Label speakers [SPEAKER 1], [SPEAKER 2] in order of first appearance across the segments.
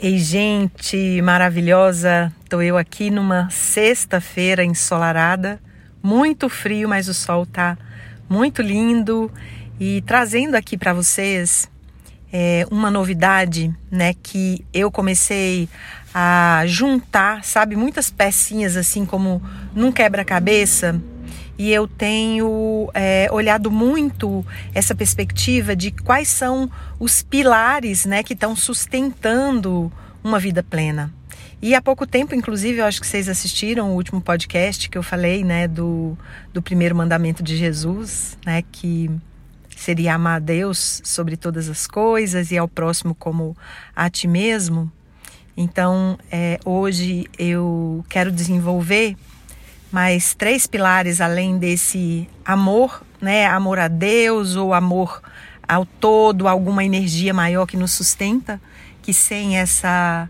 [SPEAKER 1] Ei, gente maravilhosa! Tô eu aqui numa sexta-feira ensolarada, muito frio, mas o sol tá muito lindo e trazendo aqui para vocês é, uma novidade, né, que eu comecei a juntar, sabe, muitas pecinhas assim como num quebra-cabeça e eu tenho é, olhado muito essa perspectiva de quais são os pilares né, que estão sustentando uma vida plena. E há pouco tempo, inclusive, eu acho que vocês assistiram o último podcast que eu falei né, do, do primeiro mandamento de Jesus, né, que seria amar a Deus sobre todas as coisas e ao próximo como a ti mesmo. Então, é, hoje eu quero desenvolver mais três pilares além desse amor, né? Amor a Deus ou amor ao todo, alguma energia maior que nos sustenta, que sem essa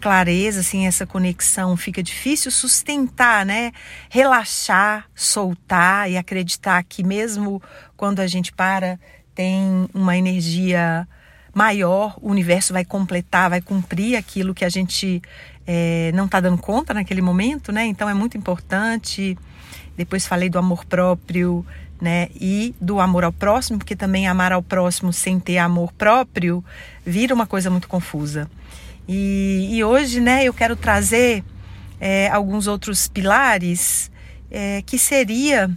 [SPEAKER 1] clareza, sem essa conexão, fica difícil sustentar, né? Relaxar, soltar e acreditar que mesmo quando a gente para, tem uma energia maior, o universo vai completar, vai cumprir aquilo que a gente é, não está dando conta naquele momento, né? Então é muito importante. Depois falei do amor próprio, né? E do amor ao próximo, porque também amar ao próximo sem ter amor próprio vira uma coisa muito confusa. E, e hoje, né, eu quero trazer é, alguns outros pilares é, que seria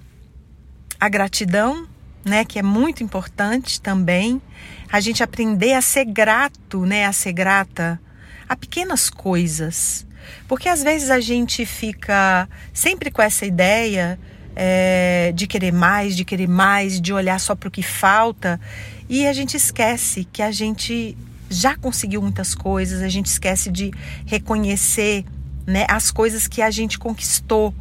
[SPEAKER 1] a gratidão, né, que é muito importante também. A gente aprender a ser grato, né, a ser grata a pequenas coisas. Porque às vezes a gente fica sempre com essa ideia é, de querer mais, de querer mais, de olhar só para o que falta e a gente esquece que a gente já conseguiu muitas coisas, a gente esquece de reconhecer né, as coisas que a gente conquistou.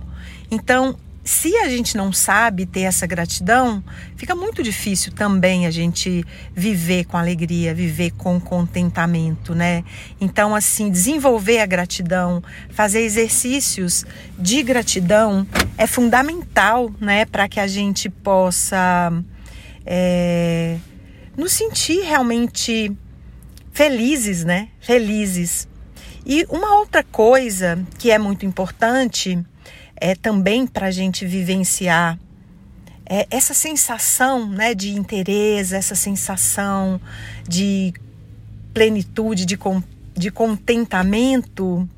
[SPEAKER 1] Então, se a gente não sabe ter essa gratidão, fica muito difícil também a gente viver com alegria, viver com contentamento, né? Então, assim, desenvolver a gratidão, fazer exercícios de gratidão é fundamental, né, para que a gente possa é, nos sentir realmente felizes, né? Felizes. E uma outra coisa que é muito importante é também para a gente vivenciar é, essa sensação né, de interesse, essa sensação de plenitude, de, de contentamento,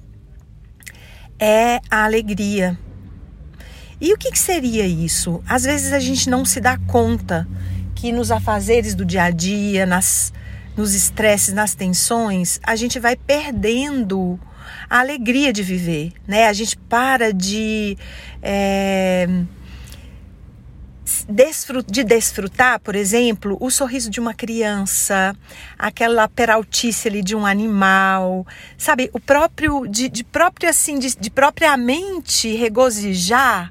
[SPEAKER 1] é a alegria. E o que, que seria isso? Às vezes a gente não se dá conta que nos afazeres do dia a dia, nas, nos estresses, nas tensões, a gente vai perdendo a alegria de viver, né? A gente para de é, de desfrutar, por exemplo, o sorriso de uma criança, aquela peraltice ali de um animal, sabe? O próprio, de, de próprio assim, de, de propriamente regozijar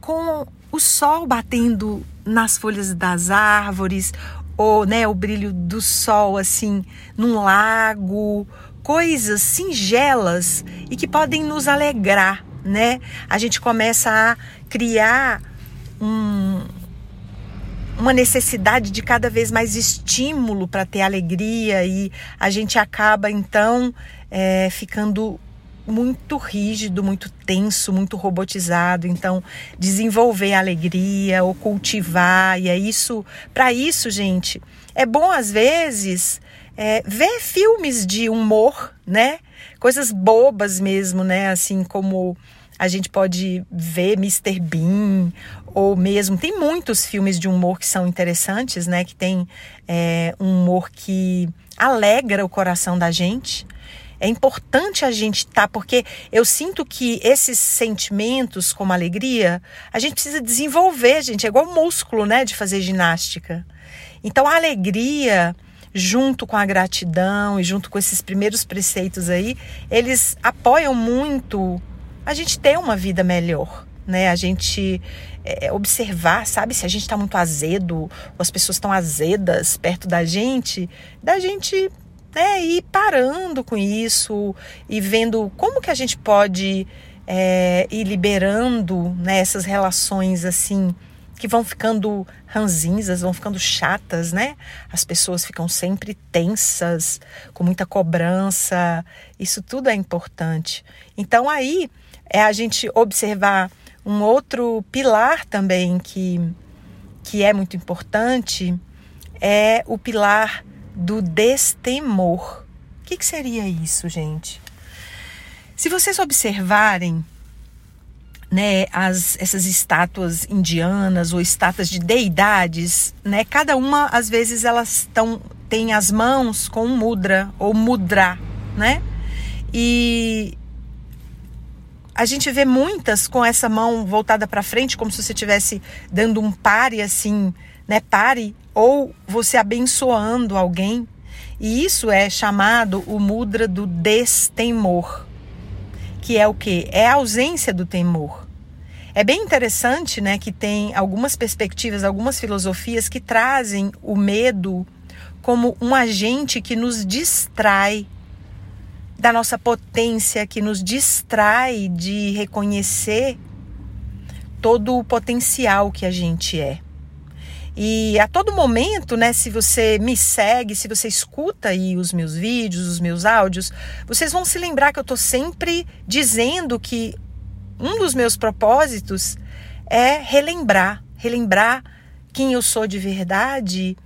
[SPEAKER 1] com o sol batendo nas folhas das árvores, ou né, o brilho do sol assim num lago, coisas singelas e que podem nos alegrar, né? A gente começa a criar um, uma necessidade de cada vez mais estímulo para ter alegria e a gente acaba então é, ficando muito rígido, muito tenso, muito robotizado. Então, desenvolver a alegria ou cultivar, e é isso, para isso, gente, é bom às vezes é, ver filmes de humor, né? Coisas bobas mesmo, né? Assim como a gente pode ver Mr. Bean ou mesmo tem muitos filmes de humor que são interessantes, né? Que tem é, um humor que alegra o coração da gente. É importante a gente estar, tá, porque eu sinto que esses sentimentos, como alegria, a gente precisa desenvolver, gente. É igual músculo, né? De fazer ginástica. Então a alegria junto com a gratidão e junto com esses primeiros preceitos aí, eles apoiam muito a gente ter uma vida melhor, né? A gente é, observar, sabe, se a gente está muito azedo, ou as pessoas estão azedas perto da gente, da gente né, ir parando com isso e vendo como que a gente pode é, ir liberando né, essas relações assim que vão ficando ranzinzas, vão ficando chatas, né? As pessoas ficam sempre tensas, com muita cobrança. Isso tudo é importante. Então aí é a gente observar um outro pilar também que, que é muito importante, é o pilar do destemor. O que, que seria isso, gente? Se vocês observarem né, as, essas estátuas indianas ou estátuas de deidades, né, cada uma às vezes elas estão tem as mãos com mudra ou mudra, né? E a gente vê muitas com essa mão voltada para frente, como se você estivesse dando um pare assim, né? Pare ou você abençoando alguém. E isso é chamado o mudra do destemor, que é o que? É a ausência do temor. É bem interessante, né, que tem algumas perspectivas, algumas filosofias que trazem o medo como um agente que nos distrai da nossa potência, que nos distrai de reconhecer todo o potencial que a gente é. E a todo momento, né, se você me segue, se você escuta aí os meus vídeos, os meus áudios, vocês vão se lembrar que eu estou sempre dizendo que um dos meus propósitos é relembrar, relembrar quem eu sou de verdade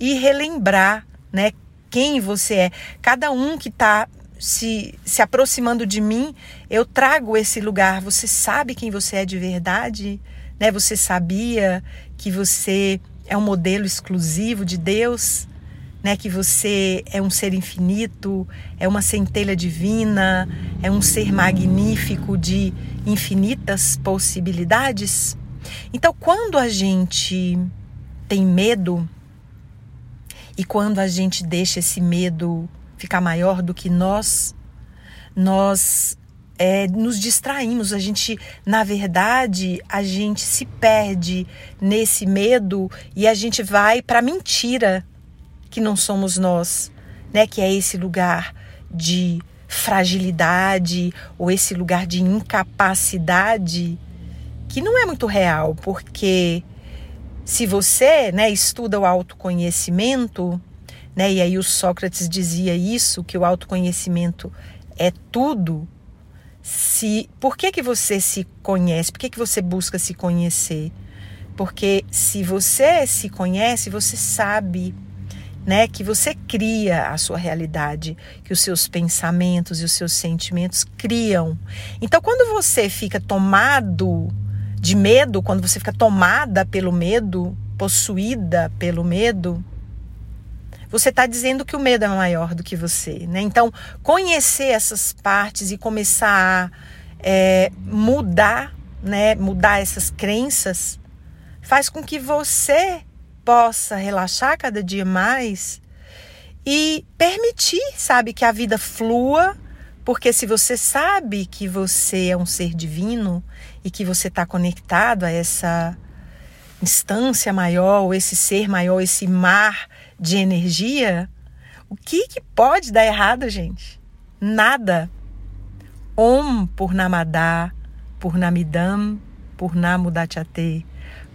[SPEAKER 1] e relembrar, né, quem você é. Cada um que está se, se aproximando de mim, eu trago esse lugar. Você sabe quem você é de verdade? Né? Você sabia que você é um modelo exclusivo de Deus? Né, que você é um ser infinito, é uma centelha divina, é um ser magnífico de infinitas possibilidades. Então, quando a gente tem medo e quando a gente deixa esse medo ficar maior do que nós, nós é, nos distraímos. A gente, na verdade, a gente se perde nesse medo e a gente vai para a mentira que não somos nós, né? Que é esse lugar de fragilidade ou esse lugar de incapacidade que não é muito real, porque se você, né, estuda o autoconhecimento, né, e aí o Sócrates dizia isso, que o autoconhecimento é tudo, se por que que você se conhece? Por que que você busca se conhecer? Porque se você se conhece, você sabe né, que você cria a sua realidade, que os seus pensamentos e os seus sentimentos criam. Então, quando você fica tomado de medo, quando você fica tomada pelo medo, possuída pelo medo, você está dizendo que o medo é maior do que você, né? Então, conhecer essas partes e começar a é, mudar, né, mudar essas crenças, faz com que você possa relaxar cada dia mais e permitir, sabe, que a vida flua, porque se você sabe que você é um ser divino e que você está conectado a essa instância maior, ou esse ser maior, esse mar de energia, o que, que pode dar errado, gente? Nada. Om Purnamada, Purnamidam, Purnamudachate,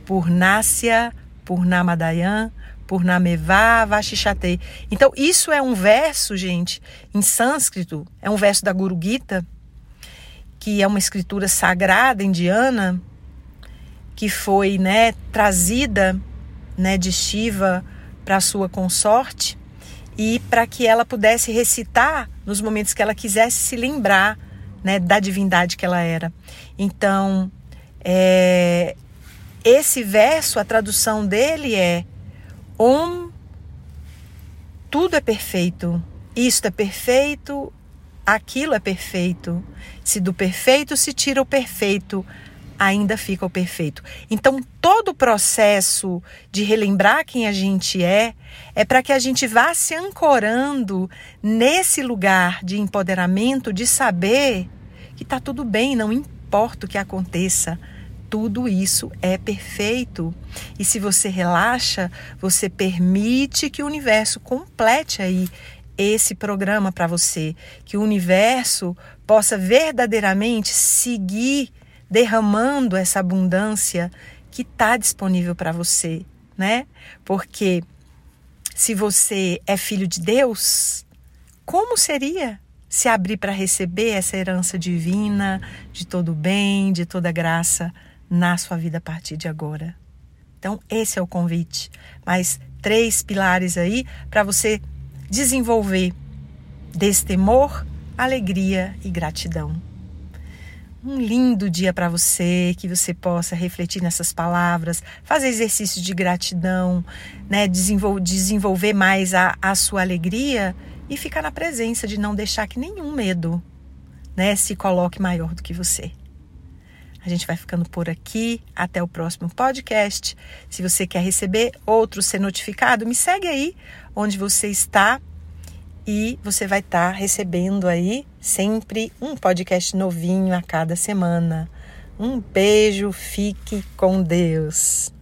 [SPEAKER 1] Purnasya Purnamadayan, Purnameva Vashishate. Então, isso é um verso, gente, em sânscrito, é um verso da Guru Gita, que é uma escritura sagrada indiana, que foi né, trazida né, de Shiva para sua consorte e para que ela pudesse recitar nos momentos que ela quisesse se lembrar né, da divindade que ela era. Então, é, esse verso, a tradução dele é Om, tudo é perfeito, isto é perfeito, aquilo é perfeito. Se do perfeito se tira o perfeito, ainda fica o perfeito. Então, todo o processo de relembrar quem a gente é, é para que a gente vá se ancorando nesse lugar de empoderamento, de saber que está tudo bem, não importa o que aconteça tudo isso é perfeito. E se você relaxa, você permite que o universo complete aí esse programa para você, que o universo possa verdadeiramente seguir derramando essa abundância que está disponível para você, né? Porque se você é filho de Deus, como seria se abrir para receber essa herança divina de todo bem, de toda graça na sua vida a partir de agora? Então, esse é o convite. Mais três pilares aí para você desenvolver destemor, alegria e gratidão um lindo dia para você, que você possa refletir nessas palavras, fazer exercício de gratidão, né, desenvol desenvolver mais a, a sua alegria e ficar na presença de não deixar que nenhum medo, né, se coloque maior do que você. A gente vai ficando por aqui. Até o próximo podcast. Se você quer receber outro, ser notificado, me segue aí onde você está e você vai estar tá recebendo aí sempre um podcast novinho a cada semana. Um beijo, fique com Deus.